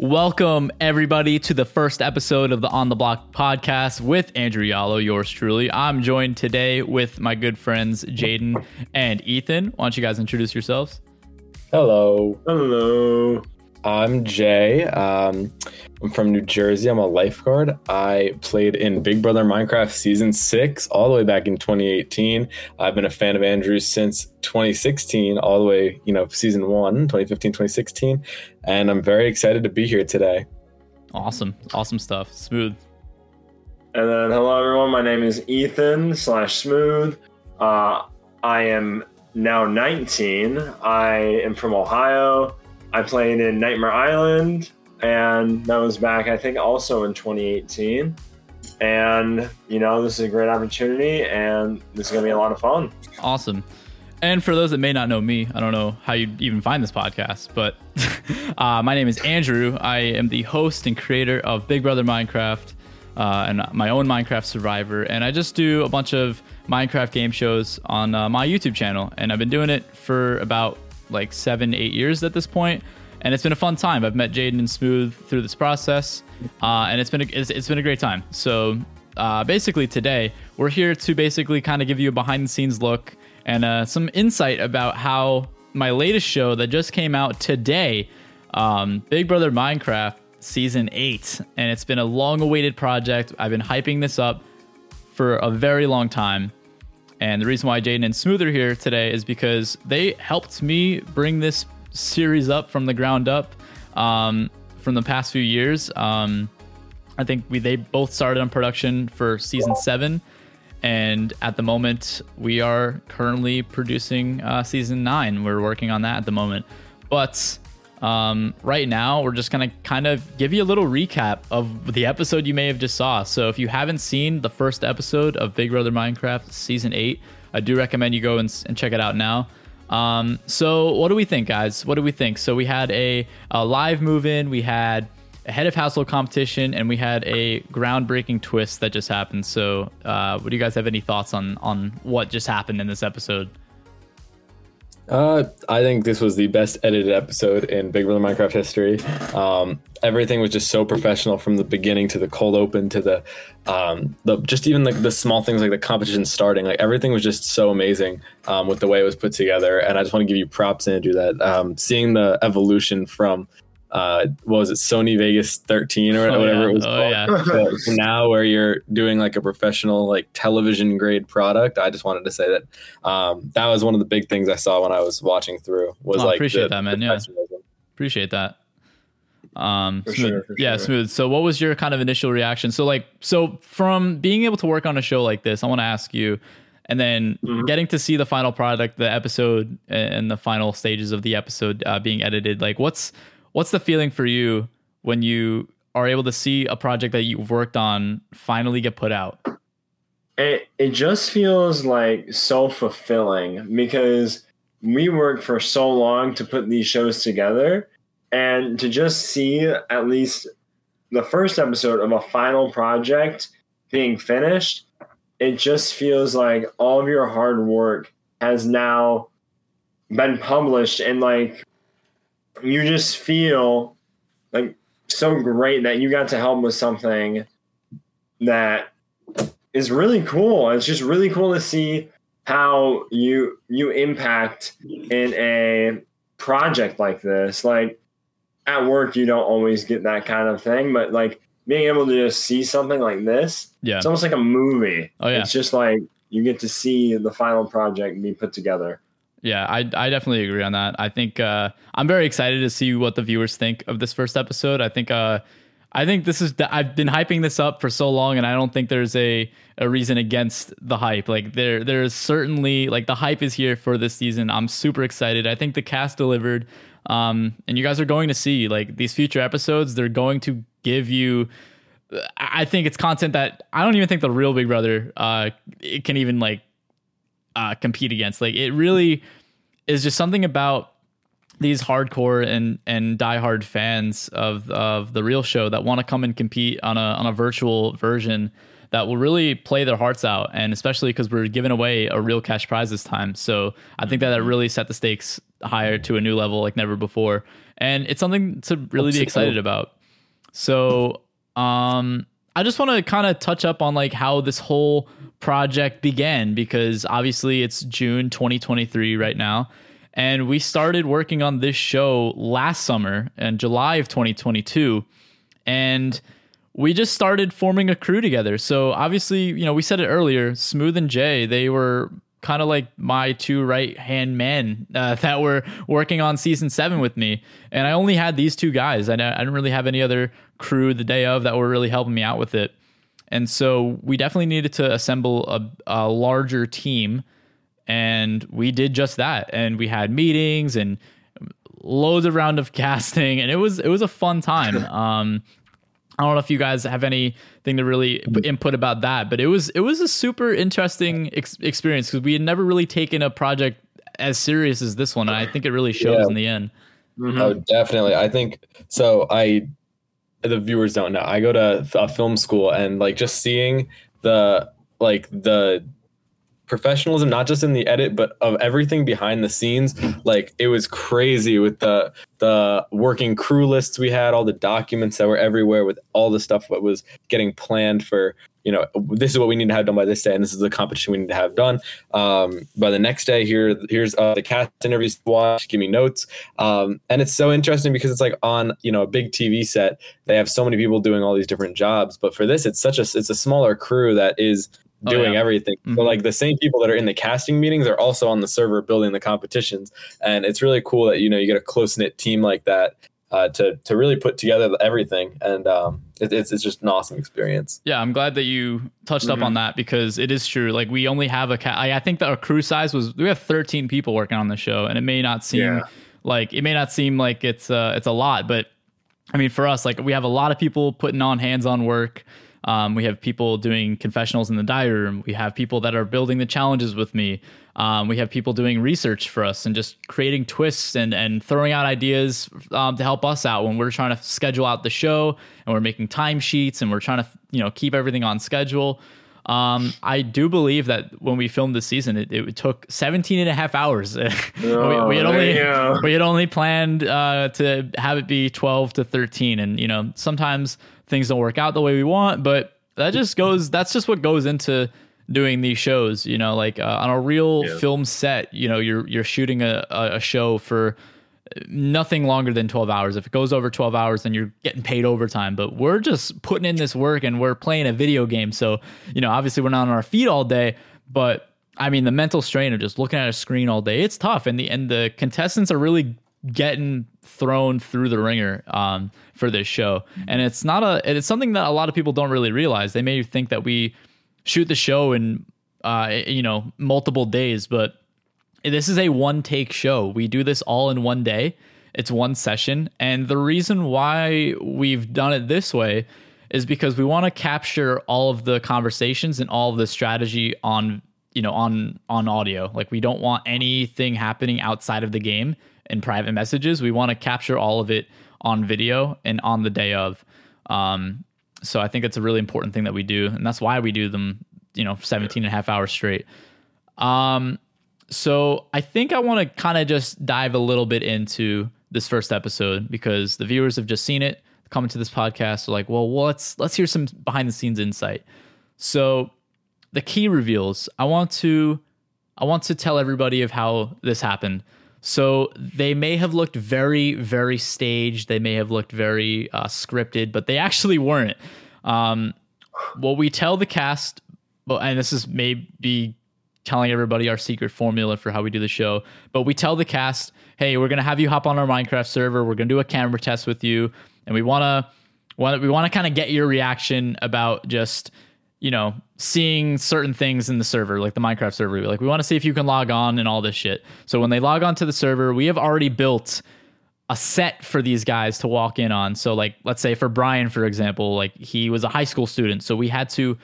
Welcome, everybody, to the first episode of the On the Block podcast with Andrew Yalo, yours truly. I'm joined today with my good friends Jaden and Ethan. Why don't you guys introduce yourselves? Hello. Hello. I'm Jay. Um, I'm from New Jersey. I'm a lifeguard. I played in Big Brother Minecraft Season 6 all the way back in 2018. I've been a fan of Andrew since 2016, all the way, you know, Season 1, 2015, 2016. And I'm very excited to be here today. Awesome. Awesome stuff. Smooth. And then hello everyone. My name is Ethan slash Smooth. Uh, I am now 19. I am from Ohio. I played in Nightmare Island, and that was back, I think, also in 2018. And, you know, this is a great opportunity, and this is going to be a lot of fun. Awesome. And for those that may not know me, I don't know how you even find this podcast, but uh, my name is Andrew. I am the host and creator of Big Brother Minecraft uh, and my own Minecraft Survivor. And I just do a bunch of Minecraft game shows on uh, my YouTube channel. And I've been doing it for about like seven, eight years at this point, and it's been a fun time. I've met Jaden and Smooth through this process, uh, and it's been a, it's, it's been a great time. So uh, basically, today we're here to basically kind of give you a behind the scenes look and uh, some insight about how my latest show that just came out today, um, Big Brother Minecraft season eight, and it's been a long awaited project. I've been hyping this up for a very long time. And the reason why Jaden and Smooth are here today is because they helped me bring this series up from the ground up um, from the past few years. Um, I think we they both started on production for season seven, and at the moment we are currently producing uh, season nine. We're working on that at the moment, but um, right now we're just gonna kind of give you a little recap of the episode you may have just saw. So if you haven't seen the first episode of Big Brother Minecraft season eight, I do recommend you go and, and check it out now. Um, so what do we think, guys? What do we think? So we had a, a live move in, we had a head of household competition, and we had a groundbreaking twist that just happened. So, uh, what do you guys have any thoughts on on what just happened in this episode? Uh, I think this was the best edited episode in Big Brother Minecraft history. Um, everything was just so professional from the beginning to the cold open to the, um, the just even like the, small things like the competition starting. Like everything was just so amazing um, with the way it was put together. And I just want to give you props, Andrew, that um, seeing the evolution from uh, what was it, Sony Vegas 13 or Oh, whatever yeah. it was Oh, called. yeah. So now where you're doing like a professional like television grade product, I just wanted to say that um, that was one of the big things I saw when I was watching through was Oh, like appreciate the that, man. Yeah. Appreciate that. Um, For smooth. sure, for yeah, sure. smooth. So, what was your kind of initial reaction? So, like, so from being able to work on a show like this, I want to ask you, and then Mhm. getting to see the final product, the episode, and the final stages of the episode uh, being edited. Like, what's what's the feeling for you when you are able to see a project that you've worked on finally get put out? It, it just feels like so fulfilling because we worked for so long to put these shows together and to just see at least the first episode of a final project being finished it just feels like all of your hard work has now been published and like you just feel like so great that you got to help with something that is really cool it's just really cool to see how you you impact in a project like this like at work you don't always get that kind of thing but like being able to just see something like this Yeah. it's almost like a movie Oh yeah. it's just like you get to see the final project be put together Yeah, I, I definitely agree on that. I think uh, I'm very excited to see what the viewers think of this first episode. I think uh, I think this is I've been hyping this up for so long, and I don't think there's a, a reason against the hype. Like there there's certainly like the hype is here for this season. I'm super excited. I think the cast delivered, um, and you guys are going to see like these future episodes. They're going to give you. I I think it's content that I don't even think the real Big Brother uh, it can even like uh, compete against. Like it really is just something about these hardcore and and diehard fans of of the real show that want to come and compete on a on a virtual version that will really play their hearts out and especially because we're giving away a real cash prize this time. So i think that that really set the stakes higher to a new level like never before, and it's something to really be excited about. So, um, I just want to kind of touch up on like how this whole project began because obviously it's June 2023 right now. And we started working on this show last summer in July of 2022. And we just started forming a crew together. So obviously, you know, we said it earlier, Smooth and Jay, they were kind of like my two right hand men uh, that were working on season seven with me. And I only had these two guys. I, I didn't really have any other crew the day of that were really helping me out with it. And so we definitely needed to assemble a, a larger team. And we did just that. And we had meetings and loads of round of casting and it was it was a fun time um I don't know if you guys have anything to really input about that, but it was it was a super interesting ex- experience because we had never really taken a project as serious as this one, and I think it really shows yeah. in the end. Mm-hmm. Oh, definitely. I think so. I the viewers don't know. I go to a film school, and like just seeing the like the professionalism, not just in the edit, but of everything behind the scenes. Like it was crazy with the the working crew lists we had, all the documents that were everywhere, with all the stuff that was getting planned for. You know, this is what we need to have done by this day, and this is the competition we need to have done um, by the next day. Here, here's uh, the cast interviews to watch. Give me notes, um, and it's so interesting because it's like on you know a big TV set. They have so many people doing all these different jobs, but for this, it's such a it's a smaller crew that is Oh, doing yeah. everything. Mm-hmm. So like the same people that are in the casting meetings are also on the server building the competitions, and it's really cool that you know you get a close knit team like that uh, to to really put together everything, and um, it, it's it's just an awesome experience. Yeah, I'm glad that you touched mm-hmm. up on that because it is true. Like we only have a ca- I, I think that our crew size was we have 13 people working on the show, and it may not seem yeah. like it may not seem like it's uh, it's a lot, but I mean for us, like we have a lot of people putting on hands on work. Um, we have people doing confessionals in the diary room. We have people that are building the challenges with me. Um, we have people doing research for us and just creating twists and, and throwing out ideas um, to help us out when we're trying to schedule out the show and we're making timesheets and we're trying to you know keep everything on schedule. Um, I do believe that when we filmed this season, it, it took 17 and a half hours. Oh, we, we, had only we had only planned uh, to have it be 12 to 13, and you know sometimes things don't work out the way we want, but that just goes that's just what goes into doing these shows, you know, like uh, on a real yeah. film set, you know, you're you're shooting a, a show for nothing longer than 12 hours. If it goes over 12 hours, then you're getting paid overtime. But we're just putting in this work and we're playing a video game. So, you know, obviously we're not on our feet all day, but I mean the mental strain of just looking at a screen all day, it's tough. And the and the contestants are really getting thrown through the wringer um, for this show. And it's not a it's something that a lot of people don't really realize. They may think that we shoot the show in uh, you know multiple days, but this is a one take show. We do this all in one day. It's one session, and the reason why we've done it this way is because we want to capture all of the conversations and all of the strategy on you know on on audio. Like we don't want anything happening outside of the game in private messages. We want to capture all of it on video and on the day of. Um, so I think it's a really important thing that we do, and that's why we do them, you know, 17 and a half hours straight. Um, so I think I want to kind of just dive a little bit into this first episode because the viewers have just seen it, coming to this podcast, are like, well, let's let's hear some behind the scenes insight. So the key reveals. I want to I want to tell everybody of how this happened. So they may have looked very, very staged. They may have looked very uh, scripted, but they actually weren't. Um, what we tell the cast, and this is maybe telling everybody our secret formula for how we do the show, but we tell the cast, hey, we're gonna have you hop on our Minecraft server. We're gonna do a camera test with you, and we wanna, wanna we wanna kind of get your reaction about just you know, seeing certain things in the server, like the Minecraft server. Like, we want to see if you can log on and all this shit. So when they log on to the server, we have already built a set for these guys to walk in on. So, like, let's say for Brian, for example, like he was a high school student, so we had to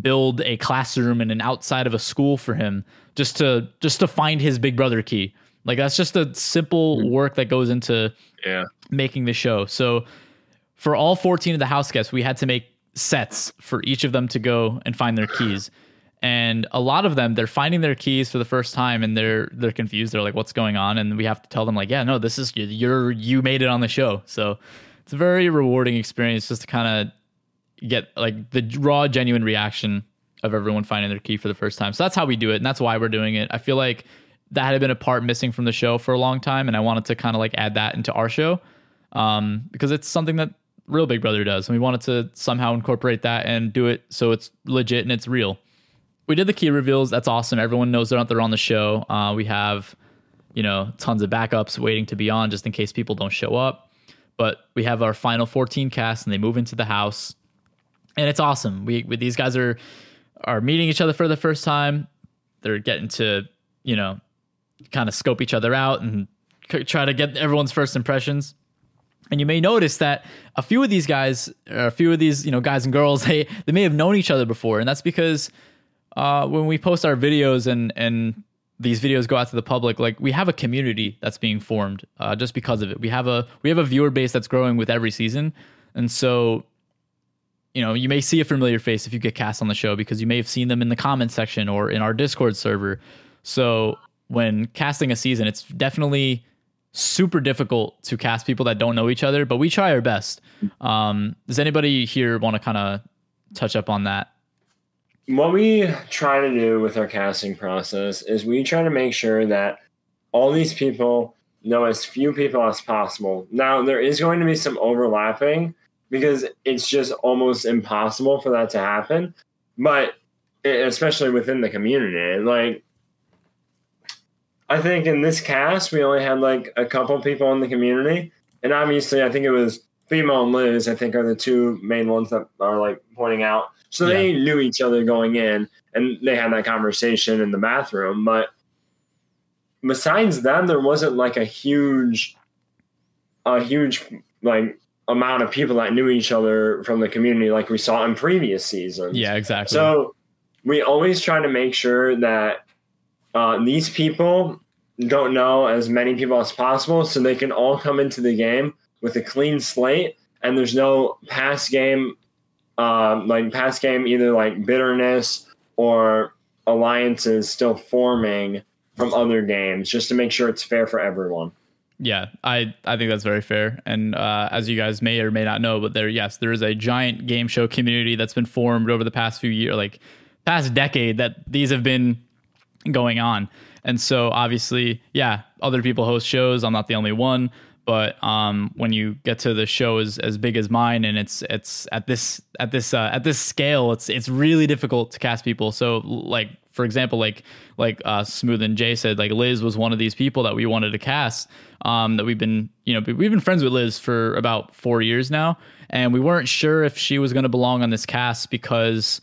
build a classroom and an outside of a school for him just to just to find his big brother key. Like that's just a simple mm-hmm. work that goes into yeah. making the show. So for all 14 of the house guests, we had to make sets for each of them to go and find their keys. and a lot of them they're finding their keys for the first time and they're they're confused. They're like what's going on? And we have to tell them like yeah no this is you're you made it on the show. So it's a very rewarding experience just to kind of get like the raw genuine reaction of everyone finding their key for the first time. So that's how we do it and that's why we're doing it. I feel like that had been a part missing from the show for a long time and i wanted to kind of like add that into our show um, because it's something that real big brother does and we wanted to somehow incorporate that and do it so it's legit and it's real we did the key reveals. That's awesome. Everyone knows they're not there on the show. Uh, we have, you know, tons of backups waiting to be on just in case people don't show up. But we have our final 14 cast and they move into the house, and it's awesome. We, we these guys are are meeting each other for the first time. They're getting to you know kind of scope each other out and try to get everyone's first impressions. And you may notice that a few of these guys, a few of these, you know, guys and girls, they they may have known each other before, and that's because uh, when we post our videos and and these videos go out to the public, like we have a community that's being formed uh, just because of it. We have a we have a viewer base that's growing with every season, and so you know you may see a familiar face if you get cast on the show because you may have seen them in the comment section or in our Discord server. So when casting a season, it's definitely super difficult to cast people that don't know each other, but we try our best. Um, does anybody here want to kind of touch up on that? what we try to do with our casting process is we try to make sure that all these people know as few people as possible. Now, there is going to be some overlapping because it's just almost impossible for that to happen. But especially within the community, like I think in this cast we only had like a couple people in the community, and obviously I think it was female and Liz. I think are the two main ones that are like pointing out so yeah. they knew each other going in and they had that conversation in the bathroom. But besides them, there wasn't like a huge, a huge like amount of people that knew each other from the community like we saw in previous seasons. Yeah, exactly. So we always try to make sure that uh, these people don't know as many people as possible so they can all come into the game with a clean slate and there's no past game um, like past game, either like bitterness or alliances still forming from other games, just to make sure it's fair for everyone. Yeah, I, I think that's very fair. And uh, as you guys may or may not know, but there, yes, there is a giant game show community that's been formed over the past few years, like past decade, that these have been going on. And so obviously, yeah, other people host shows. I'm not the only one but um, when you get to the show as, as big as mine and it's it's at this at this uh, at this scale it's it's really difficult to cast people. So like for example like like uh, smooth and jay said like liz was one of these people that we wanted to cast um, that we've been you know we've been friends with liz for about four years now. And we weren't sure if she was going to belong on this cast because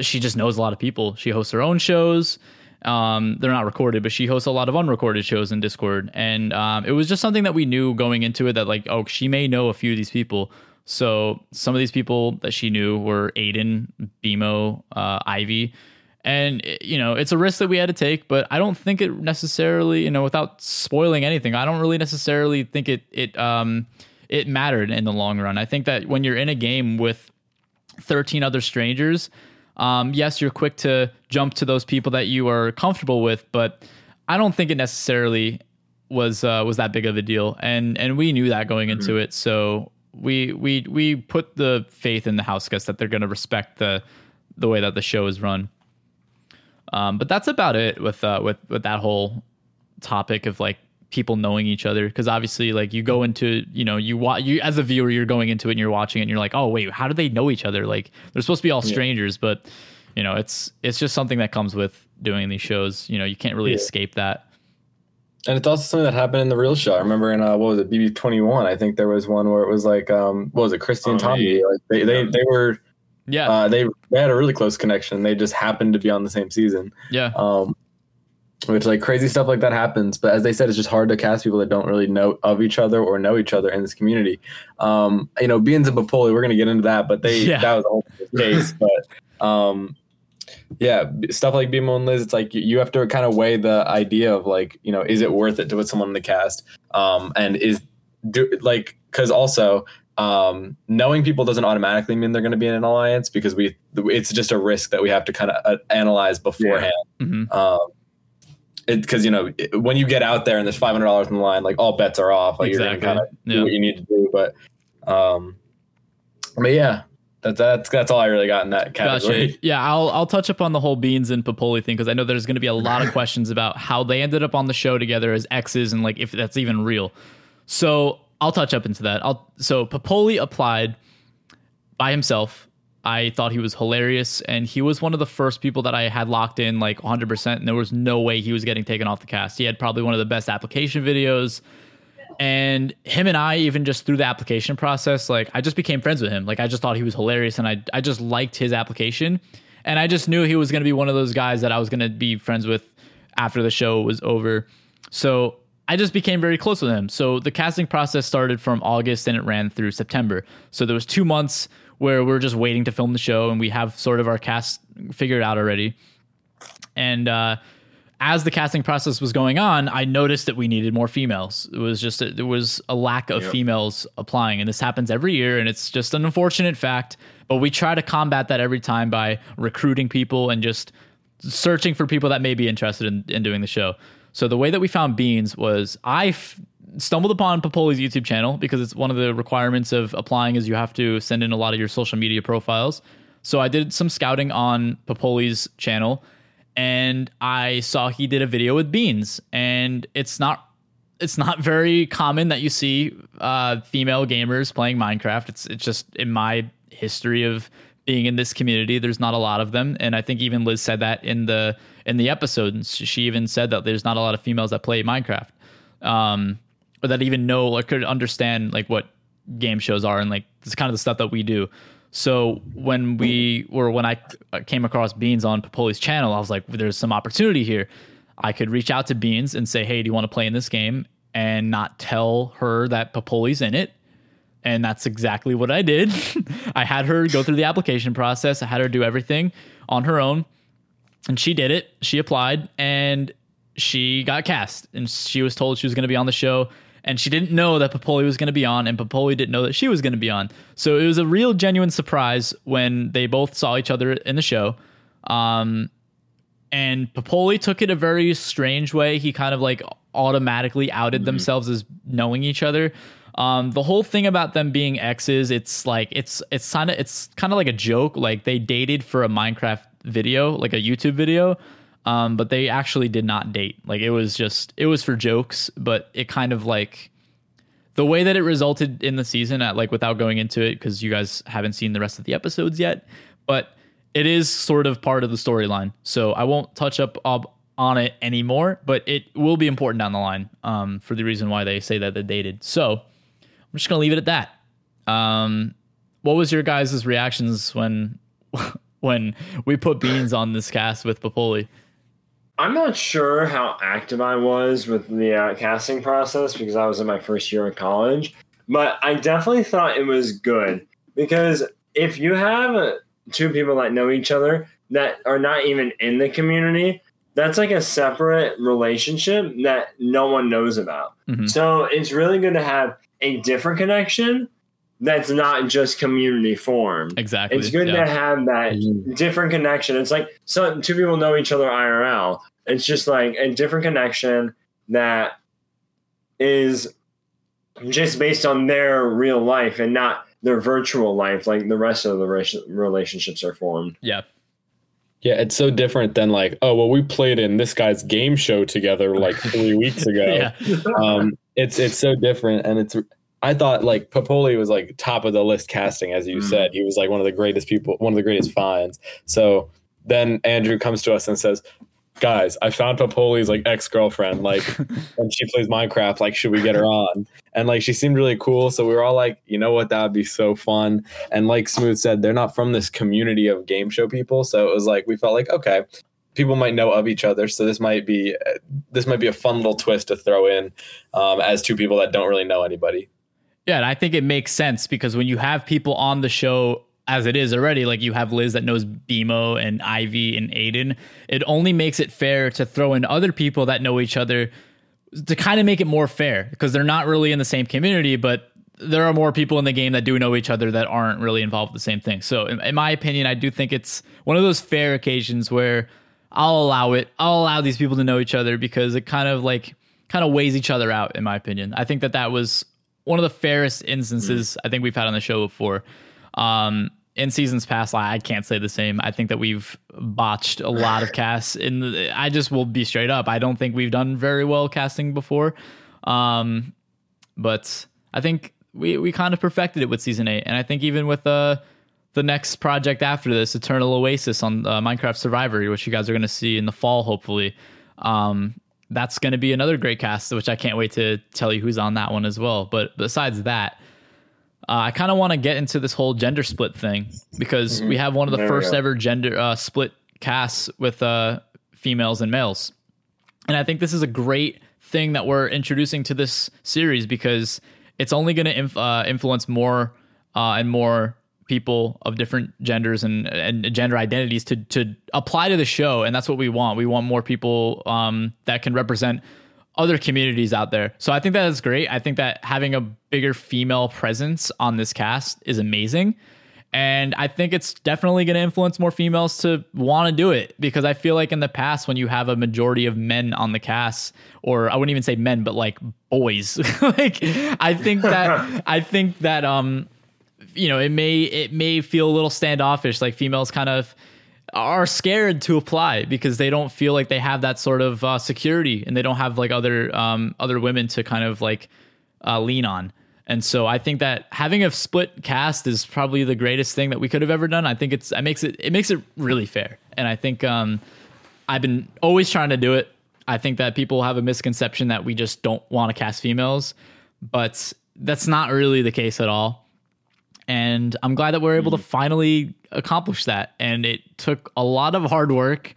she just knows a lot of people. She hosts her own shows um, they're not recorded, but she hosts a lot of unrecorded shows in Discord, and um, it was just something that we knew going into it that like, oh, she may know a few of these people. So some of these people that she knew were Aiden, BMO, uh, Ivy, and you know it's a risk that we had to take. But I don't think it necessarily, you know, without spoiling anything, I don't really necessarily think it it um it mattered in the long run. I think that when you're in a game with 13 other strangers um, yes, you're quick to jump to those people that you are comfortable with, but I don't think it necessarily was uh, was that big of a deal, and and we knew that going into mm-hmm. it, so we we we put the faith in the house guests that they're going to respect the the way that the show is run. Um, but that's about it with uh, with with that whole topic of like people knowing each other because obviously like you go into you know you watch you as a viewer you're going into it and you're watching it and you're like oh wait how do they know each other like they're supposed to be all strangers yeah. but you know it's it's just something that comes with doing these shows you know you can't really yeah. escape that and it's also something that happened in the real show. I remember in uh, what was it, BB twenty one? I think there was one where it was like, um, what was it, Christie and oh, Tommy? Like they, they, they were, yeah, uh, they they had a really close connection. They just happened to be on the same season. Yeah. Um, which like crazy stuff like that happens but as they said it's just hard to cast people that don't really know of each other or know each other in this community um you know beans and Popoli, we're going to get into that but they yeah. that was a whole case but um yeah stuff like BMO and Liz it's like you have to kind of weigh the idea of like you know is it worth it to put someone in the cast um and is do like because also um, knowing people doesn't automatically mean they're going to be in an alliance because we it's just a risk that we have to kind of uh, analyze beforehand. Mhm. Um, because you know when you get out there and there's five hundred dollars in the line, like all bets are off. Like Exactly. you're gonna kind of Yeah. do what you need to do. But, um, but yeah, that's that's that's all I really got in that category. Gotcha. Yeah, I'll I'll touch up on the whole Beans and Popoli thing because I know there's going to be a lot of questions about how they ended up on the show together as exes and like if that's even real. So I'll touch up into that. I'll so Popoli applied by himself. I thought he was hilarious, and he was one of the first people that I had locked in like 100. percent And there was no way he was getting taken off the cast. He had probably one of the best application videos and him and I even just through the application process, like I just became friends with him. Like I just thought he was hilarious, and I I just liked his application, and I just knew he was going to be one of those guys that I was going to be friends with after the show was over. So I just became very close with him. So the casting process started from August and it ran through September. So there was two months where we're just waiting to film the show, and we have sort of our cast figured out already. And uh, as the casting process was going on, I noticed that we needed more females. It was just a, there was a lack of Yep. females applying, and this happens every year, and it's just an unfortunate fact. But we try to combat that every time by recruiting people and just searching for people that may be interested in, in doing the show. So the way that we found Beans was I f- stumbled upon Popoli's YouTube channel because it's one of the requirements of applying is you have to send in a lot of your social media profiles. So I did some scouting on Popoli's channel and I saw he did a video with Beans and it's not it's not very common that you see uh, female gamers playing Minecraft. It's it's just in my history of being in this community, there's not a lot of them, and I think even Liz said that in the in the episode. She even said that there's not a lot of females that play Minecraft, um, or that even know or could understand like what game shows are and like it's kind of the stuff that we do. So when we were when I uh, came across Beans on Popoli's channel, I was like, "There's some opportunity here." I could reach out to Beans and say, "Hey, do you want to play in this game?" and not tell her that Popoli's in it. And that's exactly what I did. I had her go through the application process. I had her do everything on her own, and she did it. She applied, and she got cast. And she was told she was going to be on the show, and she didn't know that Popoli was going to be on, and Popoli didn't know that she was going to be on. So it was a real, genuine surprise when they both saw each other in the show. Um, and Popoli took it a very strange way. He kind of like automatically outed themselves as knowing each other. Um, the whole thing about them being exes, it's like it's it's kind of it's kind of like a joke. Like they dated for a Minecraft video, like a YouTube video, um, but they actually did not date. Like it was just it was for jokes, but it kind of like the way that it resulted in the season at like without going into it because you guys haven't seen the rest of the episodes yet but it is sort of part of the storyline so i won't touch up on it anymore but it will be important down the line um, for the reason why they say that they dated so i'm just gonna leave it at that um, what was your guys' reactions when when we put beans on this cast with Popoli? I'm not sure how active I was with the uh, casting process because I was in my first year of college, but I definitely thought it was good because if you have uh, two people that know each other that are not even in the community, that's like a separate relationship that no one knows about. Mhm. So it's really good to have a different connection that's not just community formed. Exactly. It's good yeah. to have that Mhm. different connection. It's like so two people know each other IRL. It's just like a different connection that is just based on their real life and not their virtual life, like the rest of the relationships are formed. yeah. Yeah, it's so different than like, oh well, we played in this guy's game show together like three weeks ago. Yeah. um, it's it's so different, and it's. I thought like Popoli was like top of the list casting, as you Mm. said. He was like one of the greatest people, one of the greatest finds. So then Andrew comes to us and says, "Guys, I found Popoli's like ex girlfriend, like, and she plays Minecraft. Like, should we get her on?" And like she seemed really cool, so we were all like, "You know what? That would be so fun." And like Smooth said, they're not from this community of game show people, so it was like we felt like okay, people might know of each other, so this might be this might be a fun little twist to throw in um, as two people that don't really know anybody. Yeah, and I think it makes sense because when you have people on the show as it is already, like you have Liz that knows BMO and Ivy and Aiden, it only makes it fair to throw in other people that know each other to kind of make it more fair because they're not really in the same community, but there are more people in the game that do know each other that aren't really involved with the same thing. So, in, in, my opinion, I do think it's one of those fair occasions where I'll allow it. I'll allow these people to know each other because it kind of like kind of weighs each other out. In my opinion, I think that that was one of the fairest instances mm. I think we've had on the show before. Um, in seasons past, I can't say the same. I think that we've botched a lot of casts. In the, I just will be straight up. I don't think we've done very well casting before. Um, but I think we we kind of perfected it with season eight, and I think even with uh, the next project after this, Eternal Oasis on uh, Minecraft Survivor, which you guys are going to see in the fall, hopefully. Um, that's going to be another great cast, which I can't wait to tell you who's on that one as well. But besides that, uh, I kind of want to get into this whole gender split thing because mm-hmm. we have one of the there first ever gender uh, split casts with uh, females and males, and I think this is a great thing that we're introducing to this series because it's only going to inf- uh, influence more uh, and more people of different genders and, and gender identities to to apply to the show, and that's what we want. We want more people um, that can represent other communities out there. So I think that is great. I think that having a bigger female presence on this cast is amazing. And I think it's definitely going to influence more females to want to do it because I feel like in the past, when you have a majority of men on the cast, or I wouldn't even say men, but like boys, like I think that I think that um, you know, it may it may feel a little standoffish, like females kind of are scared to apply because they don't feel like they have that sort of uh, security and they don't have like other um, other women to kind of like uh, lean on. And so I think that having a split cast is probably the greatest thing that we could have ever done. I think it's it makes it it makes it really fair. And I think um, I've been always trying to do it. I think that people have a misconception that we just don't want to cast females, but that's not really the case at all and I'm glad that we're able to mm. finally accomplish that. And it took a lot of hard work.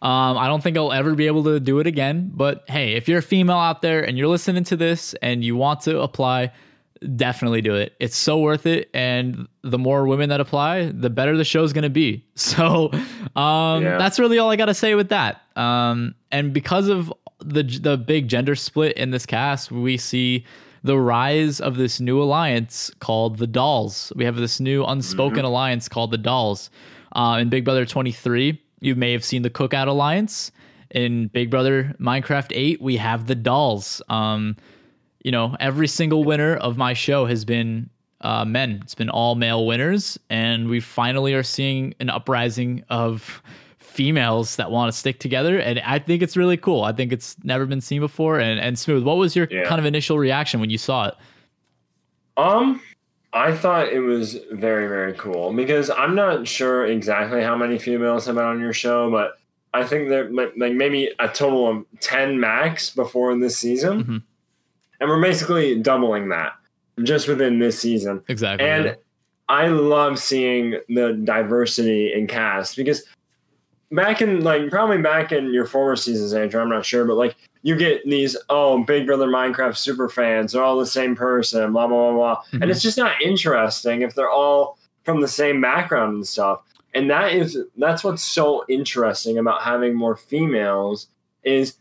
Um, I don't think I'll ever be able to do it again. But hey, if you're a female out there and you're listening to this and you want to apply, definitely do it. It's so worth it. And the more women that apply, the better the show's going to be. So um, yeah. that's really all I got to say with that. Um, and because of the the big gender split in this cast, we see the rise of this new alliance called the Dolls. We have this new unspoken mm-hmm. alliance called the Dolls. Uh, in Big Brother 23, you may have seen the Cookout Alliance. In Big Brother Minecraft 8, we have the Dolls. Um, you know, every single winner of my show has been uh, men. It's been all male winners, and we finally are seeing an uprising of females that want to stick together and i think it's really cool i think it's never been seen before and, and smooth what was your yeah. kind of initial reaction when you saw it um i thought it was very very cool because i'm not sure exactly how many females have been on your show but i think there like maybe a total of 10 max before in this season mm-hmm. and we're basically doubling that just within this season exactly and yeah. I love seeing the diversity in cast because back in like probably back in your former seasons, Andrew, I'm not sure, but like you get these oh Big Brother Minecraft super fans, they're all the same person, blah blah blah blah, mm-hmm. and it's just not interesting if they're all from the same background and stuff. And that is that's what's so interesting about having more females is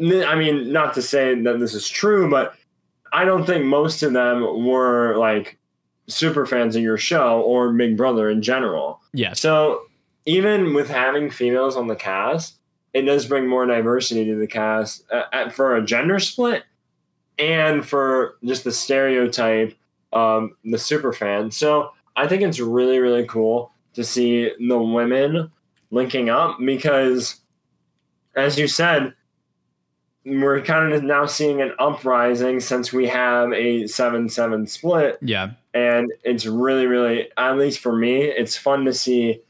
I mean, not to say that this is true, but I don't think most of them were like super fans of your show or Big Brother in general. Yeah. So even with having females on the cast, it does bring more diversity to the cast uh, for a gender split and for just the stereotype um, the super fan. So I think it's really really cool to see the women linking up because, as you said, we're kind of now seeing an uprising since we have a seven seven split. Yeah, and it's really really at least for me, it's fun to see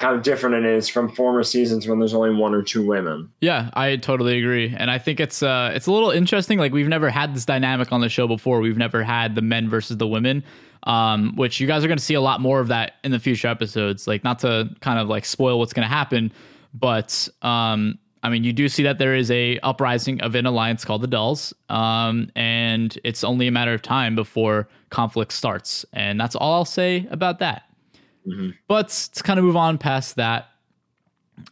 how different it is from former seasons when there's only one or two women. Yeah, I totally agree, and I think it's uh, it's a little interesting. Like we've never had this dynamic on the show before. We've never had the men versus the women, um, which you guys are going to see a lot more of that in the future episodes. Like not to kind of like spoil what's going to happen, but um, I mean you do see that there is a uprising of an alliance called the Dolls, um, and it's only a matter of time before conflict starts, and that's all I'll say about that. Mm-hmm. But to kind of move on past that,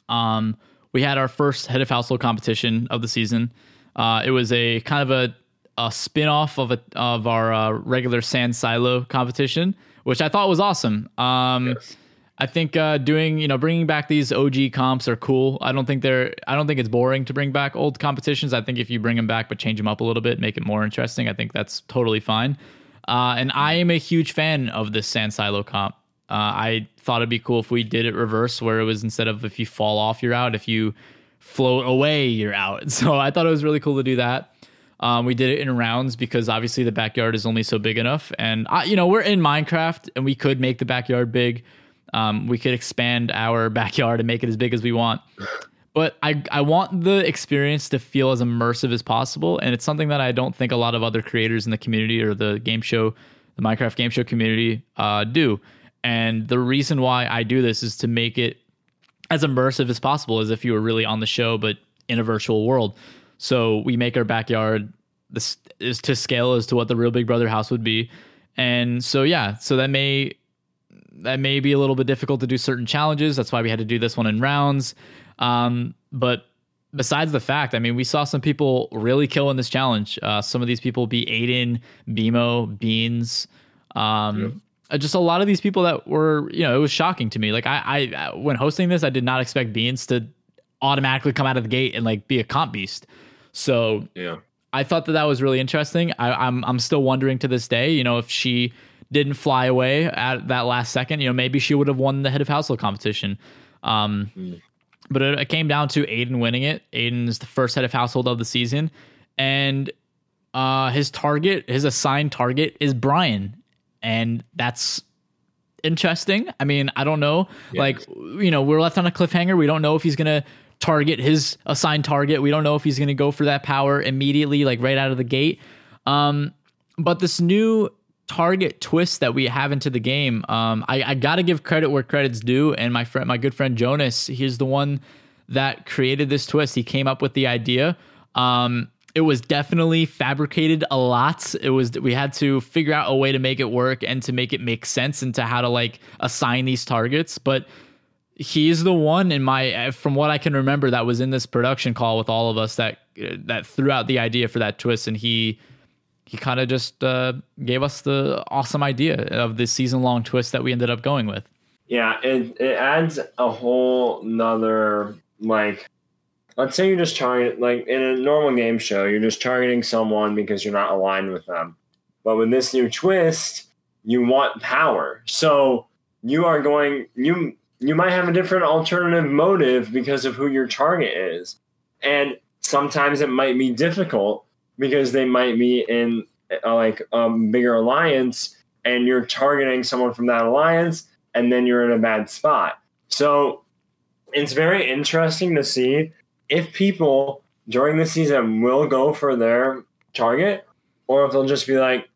um, we had our first head of household competition of the season. Uh, it was a kind of a a spin-off of a of our uh, regular sand silo competition, which I thought was awesome. Um, Yes. I think uh, doing you know bringing back these OG comps are cool. I don't think they're I don't think it's boring to bring back old competitions. I think if you bring them back but change them up a little bit, make it more interesting, I think that's totally fine. Uh, and I am a huge fan of this sand silo comp. Uh, I thought it'd be cool if we did it reverse, where it was instead of if you fall off, you're out. If you float away, you're out. So I thought it was really cool to do that. Um, we did it in rounds because obviously the backyard is only so big enough, and I, you know we're in Minecraft and we could make the backyard big. Um, we could expand our backyard and make it as big as we want, but I I want the experience to feel as immersive as possible, and it's something that I don't think a lot of other creators in the community or the game show, the Minecraft game show community, uh, do. And the reason why I do this is to make it as immersive as possible as if you were really on the show but in a virtual world. So we make our backyard this is to scale as to what the real big brother house would be. And so yeah so that may that may be a little bit difficult to do certain challenges. That's why we had to do this one in rounds. Um, but besides the fact i mean we saw some people really kill in this challenge. Uh, some of these people be aiden BMO beans. Um, just a lot of these people that were you know it was shocking to me. Like I, I when hosting this i did not expect beans to automatically come out of the gate and like be a comp beast. So Yeah. i thought that that was really interesting. I, i'm i'm still wondering to this day you know if she didn't fly away at that last second you know maybe she would have won the head of household competition. Um but it, it came down to aiden winning it. Aiden's the first head of household of the season. And uh his target his assigned target is brian and that's interesting. I mean, I don't know. Like, you know, we're left on a cliffhanger. We don't know if he's gonna target his assigned target. We don't know if he's gonna go for that power immediately, like right out of the gate. Um, but this new target twist that we have into the game, um, I, I gotta give credit where credit's due. And my friend, my good friend Jonas, he's the one that created this twist. He came up with the idea. Um, it was definitely fabricated a lot. It was we had to figure out a way to make it work and to make it make sense and to how to like assign these targets. But he's the one in my from what I can remember that was in this production call with all of us that that threw out the idea for that twist and he he kind of just uh, gave us the awesome idea of this season long twist that we ended up going with. Yeah, it, it adds a whole nother like let's say you're just targeting like in a normal game show, you're just targeting someone because you're not aligned with them. But with this new twist, you want power. So you are going you you might have a different alternative motive because of who your target is. And sometimes it might be difficult because they might be in uh, like a bigger alliance and you're targeting someone from that alliance and then you're in a bad spot. So it's very interesting to see if people during the season will go for their target or if they'll just be like,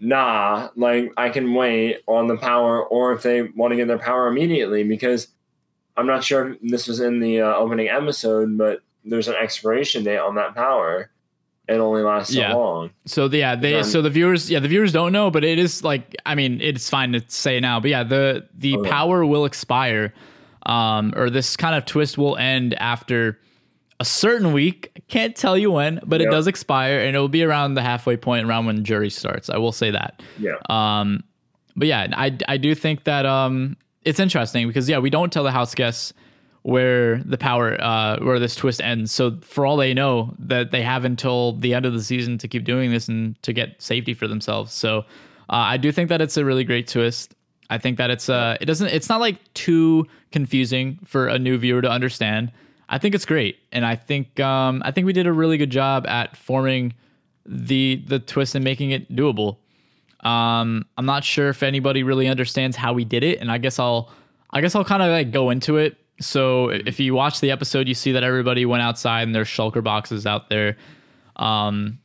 nah, like I can wait on the power, or if they want to get their power immediately. Because I'm not sure if this was in the uh, opening episode, but there's an expiration date on that power. It only lasts Yeah. so long. So the, yeah, they Um, so the viewers yeah the viewers don't know, but it is like I mean it's fine to say now, but yeah the the Oh, yeah. power will expire, um, or this kind of twist will end after a certain week. I can't tell you when, but it does expire, and it will be around the halfway point, around when the jury starts. I will say that. Yeah. Um, but yeah, I I do think that um it's interesting because yeah we don't tell the house guests where the power uh where this twist ends. So for all they know, that they have until the end of the season to keep doing this and to get safety for themselves. So uh, I do think that it's a really great twist. I think that it's uh it doesn't it's not like too confusing for a new viewer to understand. I think it's great, and I think um I think we did a really good job at forming the the twist and making it doable. Um, I'm not sure if anybody really understands how we did it, and I guess I'll, I guess I'll kind of like go into it. So if you watch the episode, you see that everybody went outside and there's shulker boxes out there, um,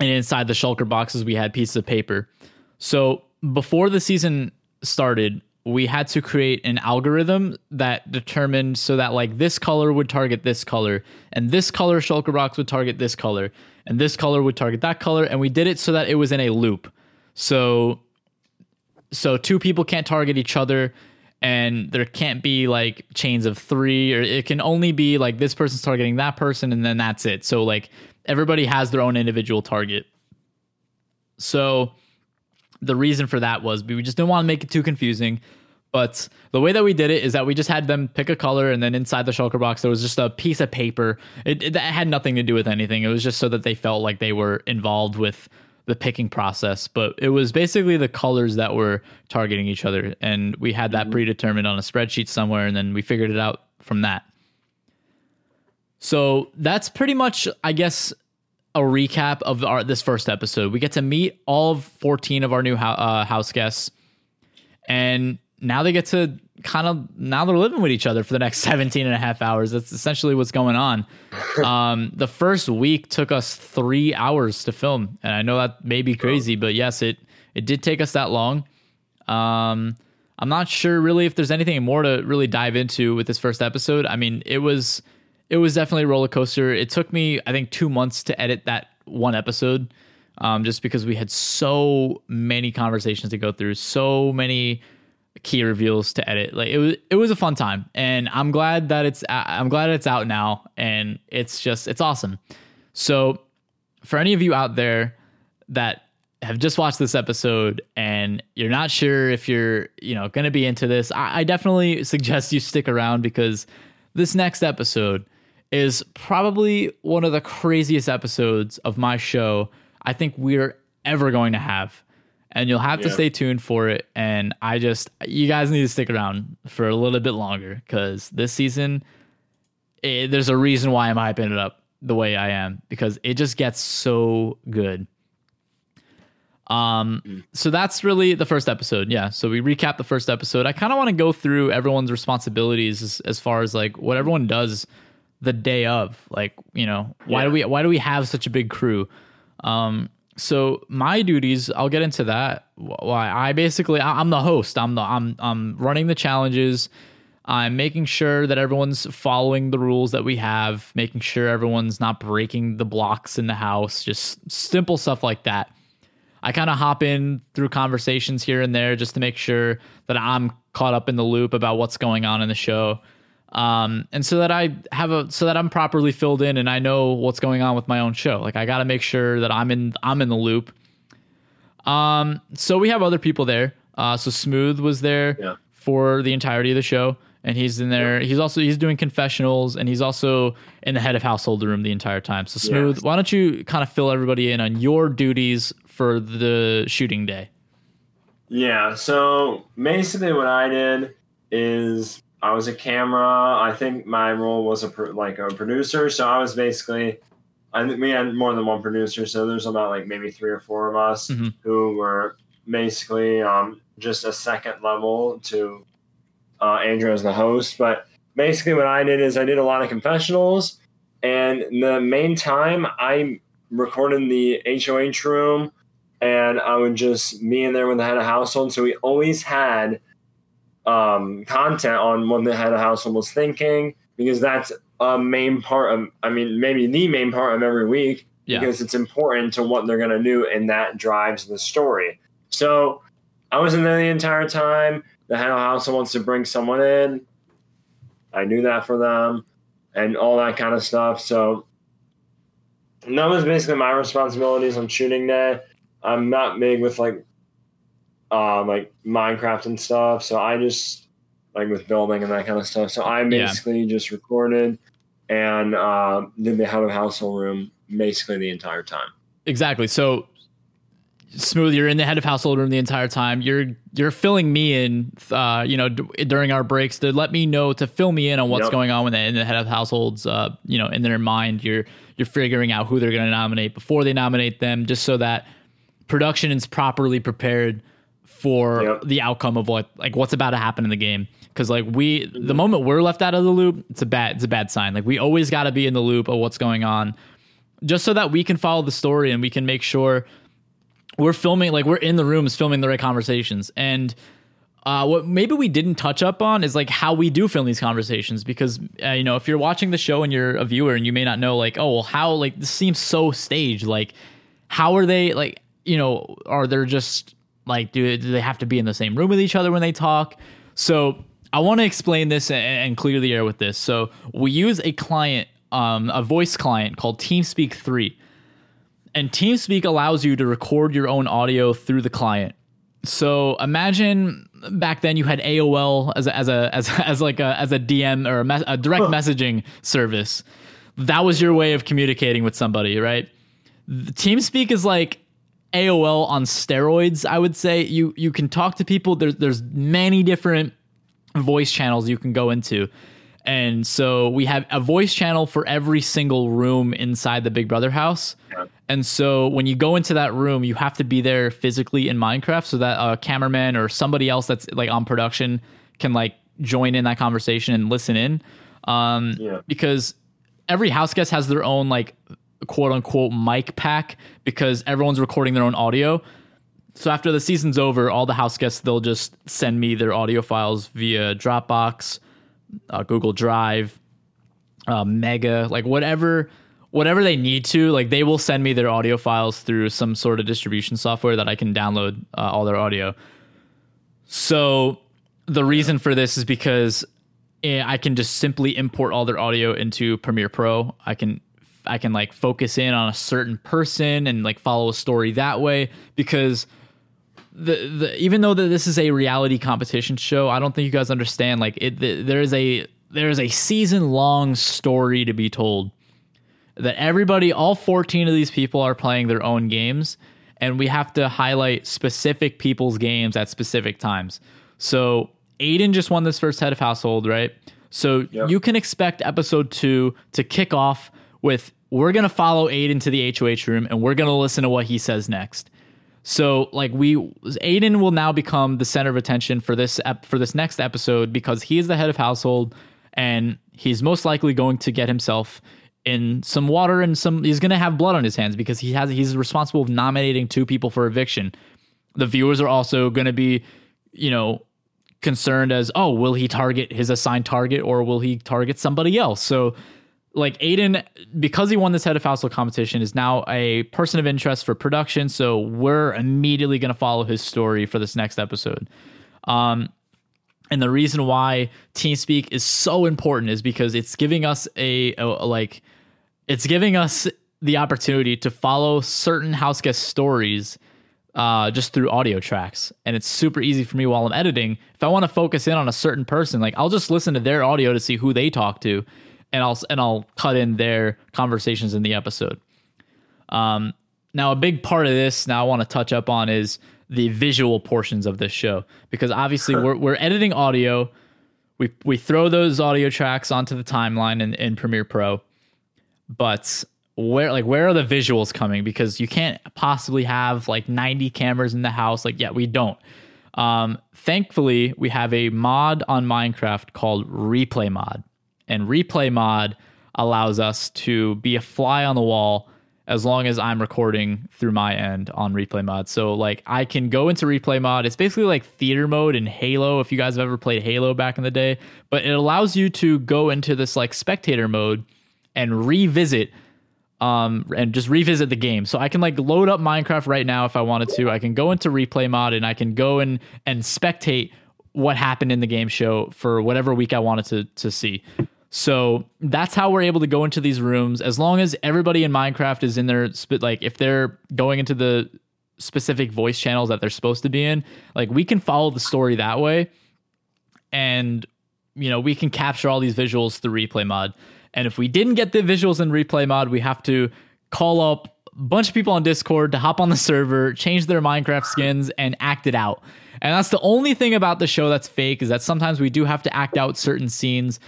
and inside the shulker boxes we had pieces of paper. So before the season started, we had to create an algorithm that determined so that like this color would target this color, and this color shulker box would target this color, and this color would target that color, and we did it so that it was in a loop. So so two people can't target each other and there can't be like chains of 3 or it can only be like this person's targeting that person and then that's it. So like everybody has their own individual target. So the reason for that was we just didn't want to make it too confusing. But the way that we did it is that we just had them pick a color, and then inside the shulker box there was just a piece of paper. It, it, had nothing to do with anything. It was just so that they felt like they were involved with the picking process. But it was basically the colors that were targeting each other, and we had that mm-hmm. predetermined on a spreadsheet somewhere, and then we figured it out from that. So that's pretty much, I guess, a recap of our this first episode. We get to meet all of 14 of our new uh, house guests, and now they get to kind of now they're living with each other for the next 17 and a half hours. That's essentially what's going on. Um, the first week took us three hours to film, and I know that may be crazy, but yes, it it did take us that long. Um, I'm not sure really if there's anything more to really dive into with this first episode. I mean, it was it was definitely a roller coaster. It took me, I think, two months to edit that one episode, um, just because we had so many conversations to go through, so many key reveals to edit. Like it was, it was a fun time, and I'm glad that it's, I'm glad it's out now, and it's just, it's awesome. So, for any of you out there that have just watched this episode and you're not sure if you're, you know, going to be into this, I, I definitely suggest you stick around because this next episode is probably one of the craziest episodes of my show I think we're ever going to have. And you'll have yeah. to stay tuned for it. And I just, you guys need to stick around for a little bit longer because this season, it, there's a reason why I'm hyping it up the way I am because it just gets so good. Um, so that's really the first episode. Yeah. So we recap the first episode. I kind of want to go through everyone's responsibilities as, as far as like what everyone does the day of. Like, you know, why yeah. do we why do we have such a big crew? Um, so my duties, I'll get into that. Why I basically I'm the host. I'm the I'm I'm running the challenges. I'm making sure that everyone's following the rules that we have, making sure everyone's not breaking the blocks in the house, just simple stuff like that. I kind of hop in through conversations here and there just to make sure that I'm caught up in the loop about what's going on in the show um, and so that I have a so that I'm properly filled in and I know what's going on with my own show. Like I got to make sure that I'm in I'm in the loop. Um, so we have other people there. Uh, so Smooth was there yeah. for the entirety of the show, and he's in there. Yeah. He's also he's doing confessionals, and he's also in the head of household room the entire time. So Smooth, yeah. why don't you kind of fill everybody in on your duties for the shooting day? Yeah. So basically, what I did is I was a camera. I think my role was a like a producer. So I was basically, I think we had more than one producer. So there's about like maybe three or four of us mm-hmm. who were basically um, just a second level to uh, Andrew as the host. But basically, what I did is I did a lot of confessionals, and the main time I recorded in the HOH room, and I would just be in there with the head of household. So we always had um, content on what the head of household was thinking because that's a main part of i mean maybe the main part of every week yeah. because it's important to what they're going to do and that drives the story. So i was in there the entire time. The head of household wants to bring someone in. I knew that for them and all that kind of stuff. So that was basically my responsibilities on shooting day. I'm not big with like um, like Minecraft and stuff. So I just like with building and that kind of stuff. So I basically yeah. just recorded and uh, did the how to household room basically the entire time. Exactly. So smooth you're in the head of household room the entire time you're you're filling me in uh you know d- during our breaks to let me know to fill me in on what's yep. going on with the, in the head of households uh you know in their mind you're you're figuring out who they're going to nominate before they nominate them just so that production is properly prepared for yep. the outcome of what like what's about to happen in the game because like we mm-hmm. the moment we're left out of the loop it's a bad it's a bad sign like we always got to be in the loop of what's going on just so that we can follow the story and we can make sure we're filming like we're in the rooms filming the right conversations and uh, what maybe we didn't touch up on is like how we do film these conversations because uh, you know if you're watching the show and you're a viewer and you may not know like oh well how like this seems so staged like how are they like you know are there just like, do, do they have to be in the same room with each other when they talk? So I want to explain this and, and, clear the air with this. So we use a client, um, a voice client called TeamSpeak 3. and TeamSpeak allows you to record your own audio through the client. So imagine back then you had AOL as a, as a as as like a as a DM or a, me- a direct messaging service. That was your way of communicating with somebody, right? The TeamSpeak is like AOL on steroids. I would say you you can talk to people. There's there's many different voice channels you can go into. And so we have a voice channel for every single room inside the Big Brother house. And so when you go into that room, you have to be there physically in Minecraft so that a cameraman or somebody else that's like on production can like join in that conversation and listen in. Um, Yeah. Because every house guest has their own like quote unquote mic pack because everyone's recording their own audio. So after the season's over, all the house guests they'll just send me their audio files via Dropbox, uh, Google Drive, uh, Mega, like whatever whatever they need to. Like they will send me their audio files through some sort of distribution software that I can download uh, all their audio. So the reason for this is because eh, I can just simply import all their audio into Premiere Pro. I can I can like focus in on a certain person and like follow a story that way because the, the even though that this is a reality competition show, I don't think you guys understand. Like it, the, there is a there is a season long story to be told. That everybody, all fourteen of these people, are playing their own games, and we have to highlight specific people's games at specific times. So Aiden just won this first head of household, right? So Yep. you can expect episode two to kick off with we're gonna follow Aiden to the HOH room and we're gonna listen to what he says next. So like we Aiden will now become the center of attention for this ep- for this next episode because he is the head of household and he's most likely going to get himself in some water and some he's going to have blood on his hands because he has he's responsible of nominating two people for eviction. The viewers are also going to be, you know, concerned as, "Oh, will he target his assigned target or will he target somebody else?" So like Aiden, because he won this head of household competition, is now a person of interest for production. So we're immediately going to follow his story for this next episode. Um, and the reason why TeamSpeak is so important is because it's giving us a, a like, it's giving us the opportunity to follow certain house guest stories uh, just through audio tracks. And it's super easy for me while I'm editing. If I want to focus in on a certain person, like I'll just listen to their audio to see who they talk to, and I'll and I'll cut in their conversations in the episode. Um, now, a big part of this now I want to touch up on is the visual portions of this show because obviously we're we're editing audio. We we throw those audio tracks onto the timeline in, in Premiere Pro, but where like where are the visuals coming? Because you can't possibly have like 90 cameras in the house. Like, yeah, we don't. Um, thankfully, we have a mod on Minecraft called Replay Mod, and Replay Mod allows us to be a fly on the wall as long as I'm recording through my end on replay mod. So like I can go into replay mod. It's basically like theater mode in Halo if you guys have ever played Halo back in the day, but it allows you to go into this like spectator mode and revisit um and just revisit the game. So I can like load up Minecraft right now if I wanted to. I can go into replay mod and I can go and and spectate what happened in the game show for whatever week I wanted to to see. So that's how we're able to go into these rooms. As long as everybody in Minecraft is in their spit, like if they're going into the specific voice channels that they're supposed to be in, like we can follow the story that way, and you know we can capture all these visuals through replay mod. And if we didn't get the visuals in replay mod, we have to call up a bunch of people on Discord to hop on the server, change their Minecraft skins, and act it out. And that's the only thing about the show that's fake is that sometimes we do have to act out certain scenes.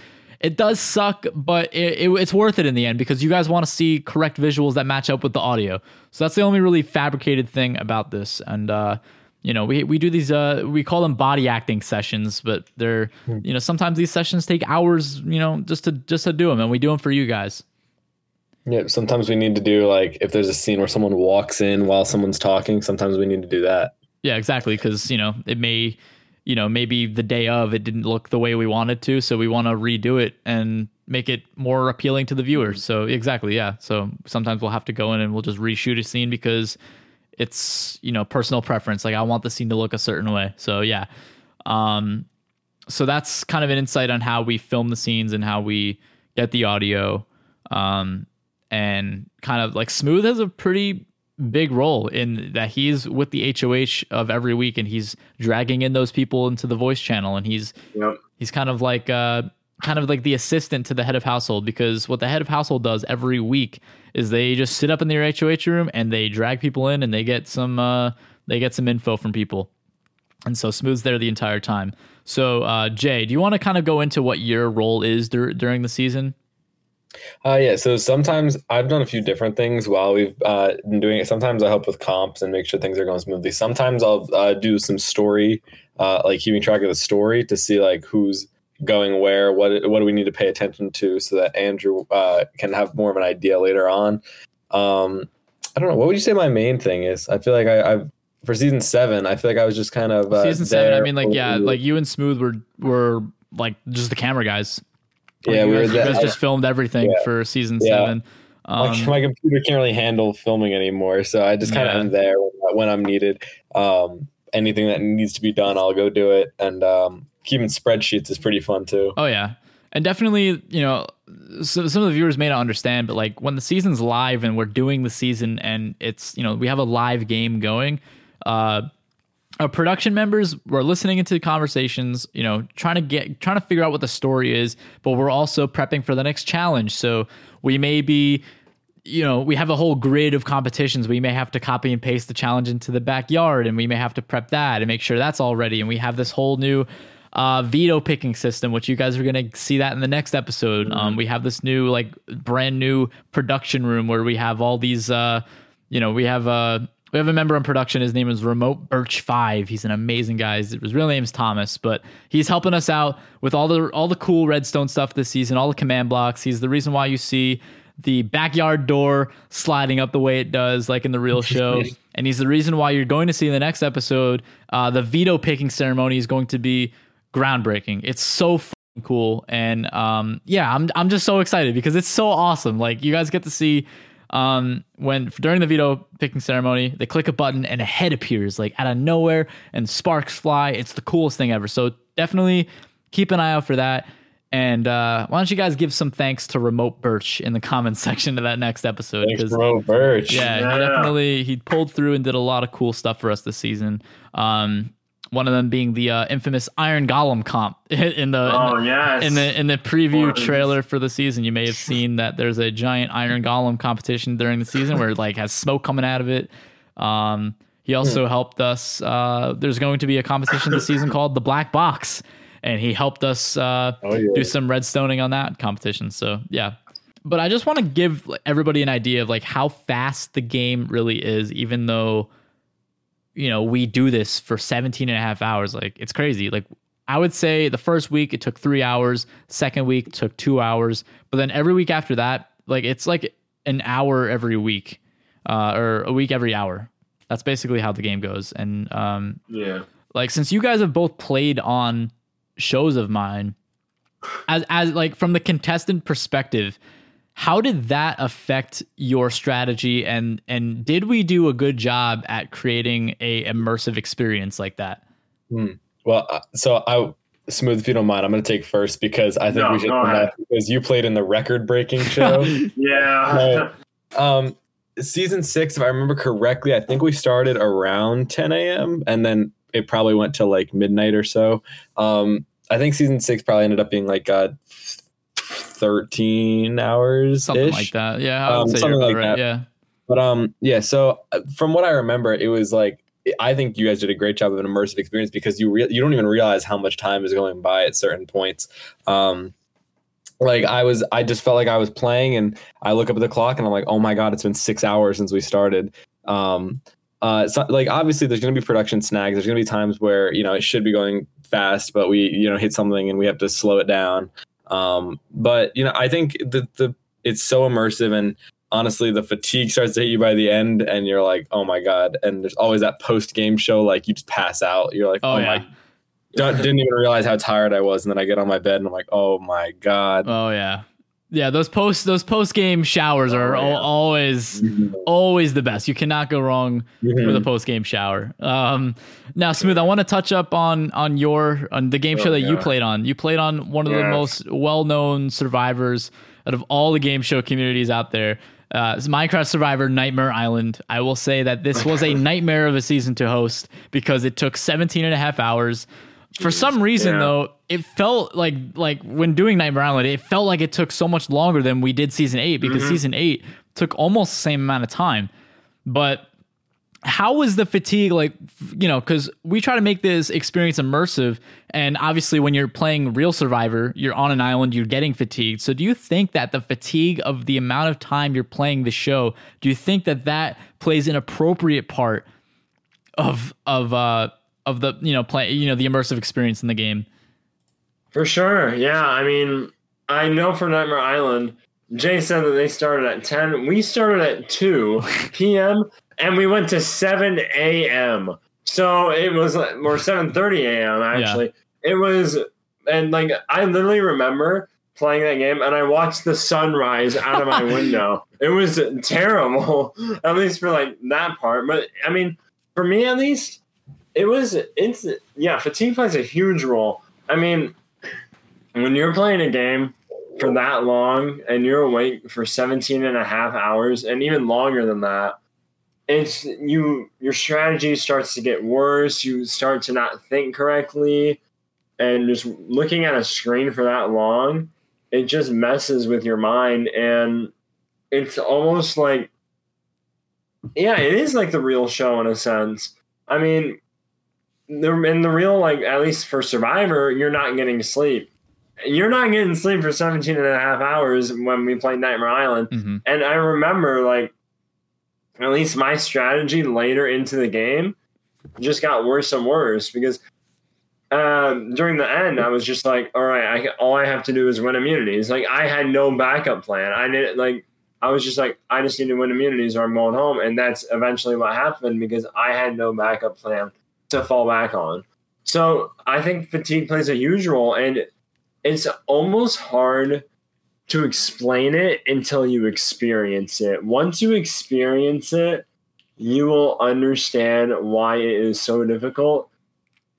It does suck, but it, it, it's worth it in the end because you guys want to see correct visuals that match up with the audio. So that's the only really fabricated thing about this. And uh, you know, we we do these uh, we call them body acting sessions, but they're you know sometimes these sessions take hours, you know, just to just to do them, and we do them for you guys. Yeah, sometimes we need to do like if there's a scene where someone walks in while someone's talking, sometimes we need to do that. Yeah, exactly. Because you know it may, you know, maybe the day of it didn't look the way we wanted to, so we want to redo it and make it more appealing to the viewers. So exactly, yeah. So sometimes we'll have to go in and we'll just reshoot a scene because it's you know personal preference. Like I want the scene to look a certain way. So yeah. Um, so that's kind of an insight on how we film the scenes and how we get the audio. Um, and kind of like Smooth has a pretty big role in that he's with the HOH of every week and he's dragging in those people into the voice channel and he's Yep. he's kind of like uh kind of like the assistant to the head of household because what the head of household does every week is they just sit up in their HOH room and they drag people in and they get some uh they get some info from people. And so Smooth's there the entire time. So uh Jay, do you want to kind of go into what your role is dur- during the season? Uh, yeah. So sometimes I've done a few different things while we've uh, been doing it. Sometimes I help with comps and make sure things are going smoothly. Sometimes I'll uh, do some story, uh, like keeping track of the story to see like who's going where, what what do we need to pay attention to, so that Andrew uh, can have more of an idea later on. Um, I don't know. What would you say my main thing is? I feel like I, I've for season seven. I feel like I was just kind of uh, season seven, I mean like yeah, like you and Smooth were were like just the camera guys. Like, yeah, we were guys, you guys just filmed everything Yeah. for season Yeah. seven. my, Um, my computer can't really handle filming anymore, so I just kind of Yeah. am there when, when I'm needed. Um, anything that needs to be done, I'll go do it. And um, keeping spreadsheets is pretty fun too. Oh yeah, and definitely, you know, so, some of the viewers may not understand, but like when the season's live and we're doing the season and it's you know we have a live game going, uh, our production members were listening into conversations, you know, trying to get trying to figure out what the story is, but we're also prepping for the next challenge. So we may be you know, we have a whole grid of competitions. We may have to copy and paste the challenge into the backyard, and we may have to prep that and make sure that's all ready. And we have this whole new uh, veto picking system, which you guys are going to see that in the next episode. Um, we have this new, like, brand new production room where we have all these, uh, you know, we have uh, we have a member in production. His name is Remote Birch Five. He's an amazing guy. His real name is Thomas, but he's helping us out with all the all the cool redstone stuff this season, all the command blocks. He's the reason why you see the backyard door sliding up the way it does, like in the real show. and he's the reason why you're going to see in the next episode. Uh, the veto picking ceremony is going to be groundbreaking. It's so cool, and um, yeah, I'm I'm just so excited because it's so awesome. Like you guys get to see um, when during the veto picking ceremony, they click a button and a head appears like out of nowhere, and sparks fly. It's the coolest thing ever. So definitely keep an eye out for that. And uh, why don't you guys give some thanks to Remote Birch in the comments section of that next episode? Thanks, 'cause- bro, Birch. yeah, Yeah. definitely he pulled through and did a lot of cool stuff for us this season. Um, one of them being the uh, infamous Iron Golem comp in the Oh in the, yes. in the in the preview trailer for the season. You may have seen that there's a giant Iron Golem competition during the season where it like has smoke coming out of it. Um, he also helped us. Uh, there's going to be a competition this season called the Black Box, and he helped us uh, Oh, yeah. do some redstoning on that competition. So yeah. But I just want to give everybody an idea of like how fast the game really is, even though you know we do this for 17 and a half hours. Like it's crazy. Like I would say the first week it took three hours, second week took two hours, but then every week after that, like it's like an hour every week, uh, or a week every hour. That's basically how the game goes. And um, yeah. like since you guys have both played on shows of mine as as like from the contestant perspective how did that affect your strategy and and did we do a good job at creating a immersive experience like that Well, uh, so I smooth if you don't mind. I'm going to take first because I think No, we should go come ahead. back because you played in the record-breaking show. Yeah. um, season six, if I remember correctly, I think we started around 10 a.m. and then it probably went to like midnight or so. Um, I think season six probably ended up being like uh, 13 hours, something like that yeah i would Um, say something you're like right that. yeah But um, yeah. So uh, from what I remember, it was like I think you guys did a great job of an immersive experience because you re- you don't even realize how much time is going by at certain points. Um, like I was, I just felt like I was playing, and I look up at the clock, and I'm like, oh my god, it's been six hours since we started. Um, uh, so, like obviously, there's going to be production snags. There's going to be times where you know it should be going fast, but we you know hit something and we have to slow it down. Um, but you know, I think the the it's so immersive and honestly the fatigue starts to hit you by the end and you're like oh my god. And there's always that post game show like you just pass out. You're like oh, oh, yeah. My don't, didn't even realize how tired i was. And then i get on my bed and i'm like oh my god. Oh yeah yeah those post those post game showers are Oh, yeah. always Mhm. always the best you cannot go wrong with a post game shower. Um, now, Smooth, I want to touch up on on your on the game Oh, show that you played on. You played on one of the most well known survivors out of all the game show communities out there. Uh, it's Minecraft Survivor Nightmare Island. I will say that this was a nightmare of a season to host because it took 17 and a half hours. For some reason yeah. though, it felt like like when doing Nightmare Island, it felt like it took so much longer than we did season 8 because Mm-hmm. season 8 took almost the same amount of time. But how was the fatigue like you know because we try to make this experience immersive and obviously when you're playing real survivor you're on an island you're getting fatigued so do you think that the fatigue of the amount of time you're playing the show do you think that that plays an appropriate part of of uh of the you know play you know the immersive experience in the game For sure. Yeah. I mean, I know for Nightmare Island, Jay said that they started at 10. We started at 2 p.m. and we went to 7 a.m. So it was like, or 7.30 a.m. actually. It was, and like, I literally remember playing that game and I watched the sunrise out of my window. It was terrible, at least for like that part. But I mean, for me at least, it was, it's, yeah, fatigue plays a huge role. I mean, when you're playing a game for that long and you're awake for 17 and a half hours and even longer than that it's you your strategy starts to get worse. You start to not think correctly. And just looking at a screen for that long it just messes with your mind. And it's almost like yeah it is like the real show in a sense. I mean in the real like at least for survivor you're not getting sleep you're not getting sleep for 17 and a half hours when we played Nightmare Island. mm-hmm. And I remember, like, at least my strategy later into the game just got worse and worse because um, during the end, I was just like, all right, I, all I have to do is win immunities. Like, I had no backup plan. I didn't, like, I was just like, I just need to win immunities or I'm going home. And that's eventually what happened because I had no backup plan to fall back on. So I think fatigue plays a huge role. And it's almost hard to explain it until you experience it. Once you experience it, you will understand why it is so difficult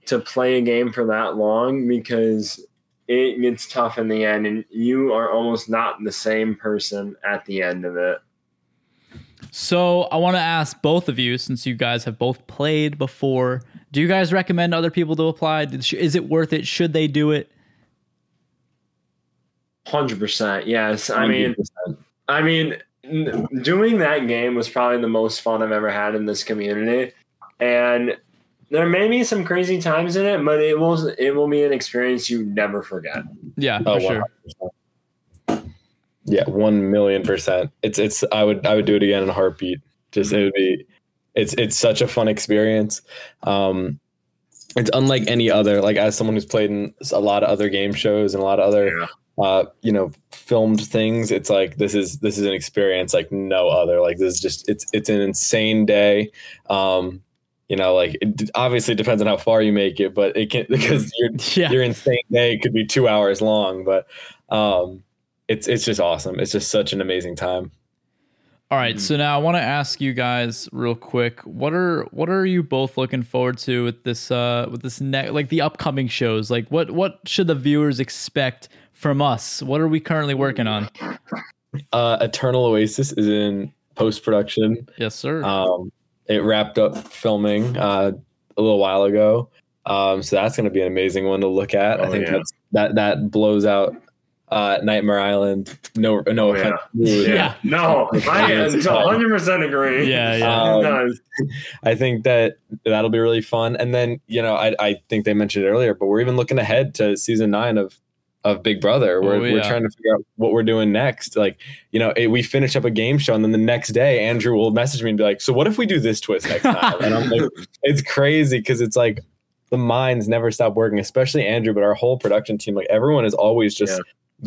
to play a game for that long because it gets tough in the end and you are almost not the same person at the end of it. So I want to ask both of you, since you guys have both played before, do you guys recommend other people to apply? Is it worth it? Should they do it? 100% yes. I mean, 100%. I mean, doing that game was probably the most fun I've ever had in this community, and there may be some crazy times in it, but it will it will be an experience you never forget. Yeah, Oh, sure. 100%. Yeah, one million percent. It's it's. I would I would do it again in a heartbeat. Just it would be. It's it's such a fun experience. Um, it's unlike any other. Like as someone who's played in a lot of other game shows and a lot of other, Yeah. uh, you know, filmed things. It's like this is this is an experience like no other. Like this is just it's it's an insane day. Um, you know, like it obviously depends on how far you make it, but it can because you're Yeah. your insane day could be two hours long, but um, it's it's just awesome. It's just such an amazing time. All right, so now I want to ask you guys real quick. What are what are you both looking forward to with this uh with this ne- like the upcoming shows? Like what what should the viewers expect from us? What are we currently working on? Uh, Eternal Oasis is in post production. Yes, sir. Um, it wrapped up filming uh, a little while ago, um, so that's going to be an amazing one to look at. I Oh, think yeah. that's that that blows out uh, Nightmare Island. No, no Oh, yeah. offense. Yeah. No, I It's 100 percent agree. yeah, yeah. Um, I think that that'll be really fun. And then, you know, I, I think they mentioned it earlier, but we're even looking ahead to season nine of of Big Brother. We're, Oh, we're trying to figure out what we're doing next. Like, you know, it, we finish up a game show, and then the next day, Andrew will message me and be like, "So what if we do this twist next time?" and I'm like, "It's crazy because it's like the minds never stop working, especially Andrew, but our whole production team, like everyone is always just."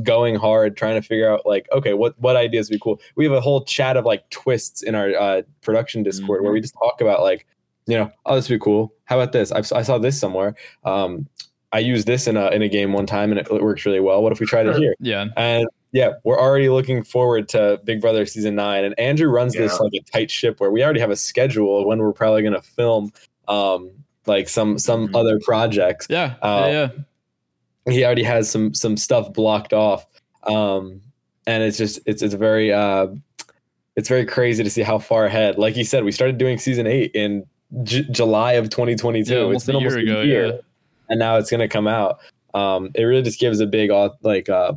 Going hard trying to figure out like okay what what ideas would be cool. We have a whole chat of like twists in our uh, production discord where we just talk about like you know oh this would be cool. How about this? I've, i saw this somewhere. Um i used this in a in a game one time and it, it works really well. What if we tried it here? Yeah. and yeah we're already looking forward to big brother season nine and andrew runs this like a tight ship where we already have a schedule of when we're probably going to film um like some some Mhm. other projects. Yeah. Uh, yeah, yeah. He already has some some stuff blocked off um and it's just it's it's very uh it's very crazy to see how far ahead. Like you said, we started doing season eight in J- July of 2022. Yeah, almost it's been a year ago, a year, yeah. and now it's going to come out. Um, it really just gives a big like uh,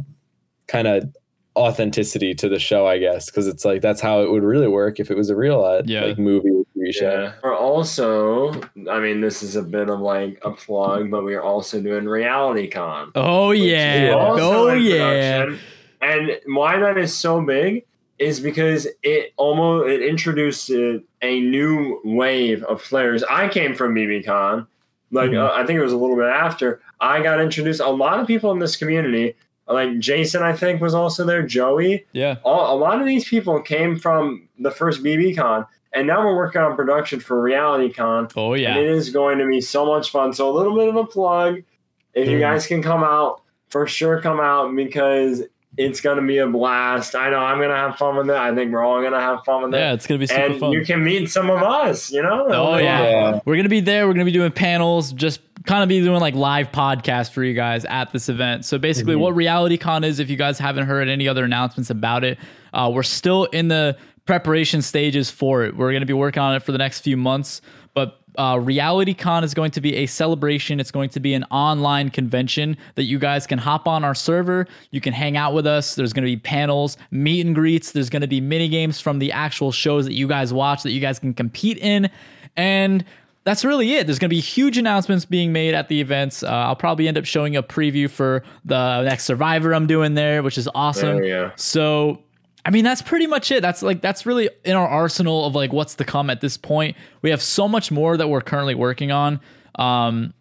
kind of authenticity to the show, I guess, because it's like that's how it would really work if it was a real uh, Yeah. like movie or TV show. Yeah. We're also, I mean, this is a bit of like a plug, but we're also doing Reality Con. Oh yeah. Oh yeah. And why that is so big is because it almost it introduced a, new wave of players. I came from BBCon, like Mhm. uh, I think it was a little bit after I got introduced. A lot of people in this community, like Jason, I think was also there. Joey, Yeah. all, a lot of these people came from the first BBCon, and now we're working on production for RealityCon. Oh And yeah. it is going to be so much fun. So a little bit of a plug. If you Mhm. guys can come out, for sure come out because it's going to be a blast. I know I'm going to have fun with it. I think we're all going to have fun with that. Yeah, it's gonna be super And fun. you can meet some of us, you know? Oh yeah. Yeah. We're gonna be there. We're gonna be doing panels, just kind of be doing like live podcasts for you guys at this event. So basically, what RealityCon is, if you guys haven't heard any other announcements about it, uh, we're still in the preparation stages for it. We're gonna be working on it for the next few months, but. Uh, RealityCon is going to be a celebration. It's going to be an online convention that you guys can hop on our server. You can hang out with us. There's going to be panels, meet and greets. There's going to be mini games from the actual shows that you guys watch that you guys can compete in. And that's really it. There's going to be huge announcements being made at the events. Uh, I'll probably end up showing a preview for the next Survivor I'm doing there, which is awesome. You go. So, I mean, that's pretty much it. That's like that's really in our arsenal of like what's to come at this point. We have so much more that we're currently working on. Um,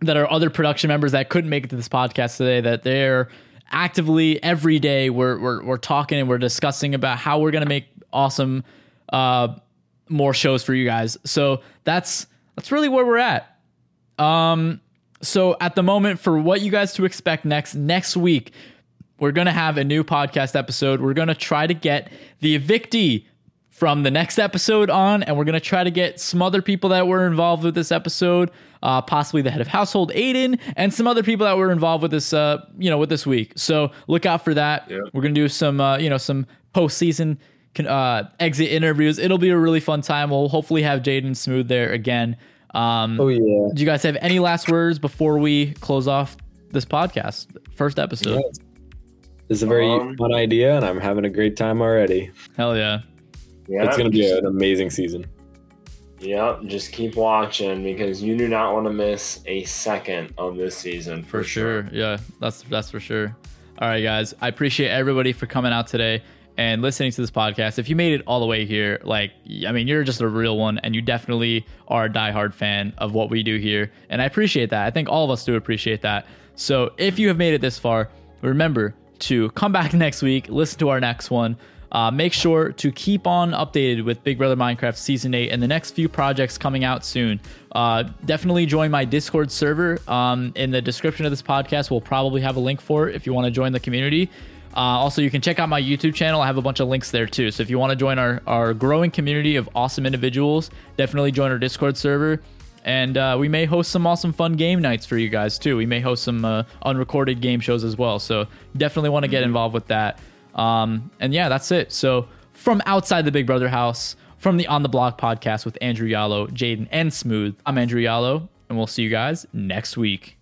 that are other production members that couldn't make it to this podcast today. That they're actively every day we're we're, we're talking and we're discussing about how we're gonna make awesome uh, more shows for you guys. So that's that's really where we're at. Um, so at the moment, for what you guys to expect next next week, we're gonna have a new podcast episode. We're gonna try to get the evictee from the next episode on, and we're gonna try to get some other people that were involved with this episode, uh, possibly the head of household, Aiden, and some other people that were involved with this, uh, you know, with this week. So look out for that. Yeah. We're gonna do some, uh, you know, some postseason uh, exit interviews. It'll be a really fun time. We'll hopefully have Jaden Smooth there again. Um, Oh yeah. do you guys have any last words before we close off this podcast? First episode. Yeah. This is a very Um, fun idea, and I'm having a great time already. Hell yeah. Yeah, it's going to be an amazing season. Yep, just keep watching because you do not want to miss a second of this season For sure. Yeah, that's that's for sure. All right, guys. I appreciate everybody for coming out today and listening to this podcast. If you made it all the way here, like I mean, you're just a real one and you definitely are a diehard fan of what we do here. And I appreciate that. I think all of us do appreciate that. So if you have made it this far, remember to come back next week, listen to our next one. Uh, make sure to keep on updated with Big Brother Minecraft Season 8 and the next few projects coming out soon. Uh, definitely join my Discord server. Um, in the description of this podcast, we'll probably have a link for it if you want to join the community. Uh, also, you can check out my YouTube channel. I have a bunch of links there too. So if you want to join our, our growing community of awesome individuals, definitely join our Discord server. And uh, we may host some awesome fun game nights for you guys too. We may host some uh, unrecorded game shows as well. So definitely want to get involved with that. Um, and yeah, that's it. So from outside the Big Brother house, from the On the Block podcast with Andrew Yalo, Jaden, and Smooth, I'm Andrew Yalo, and we'll see you guys next week.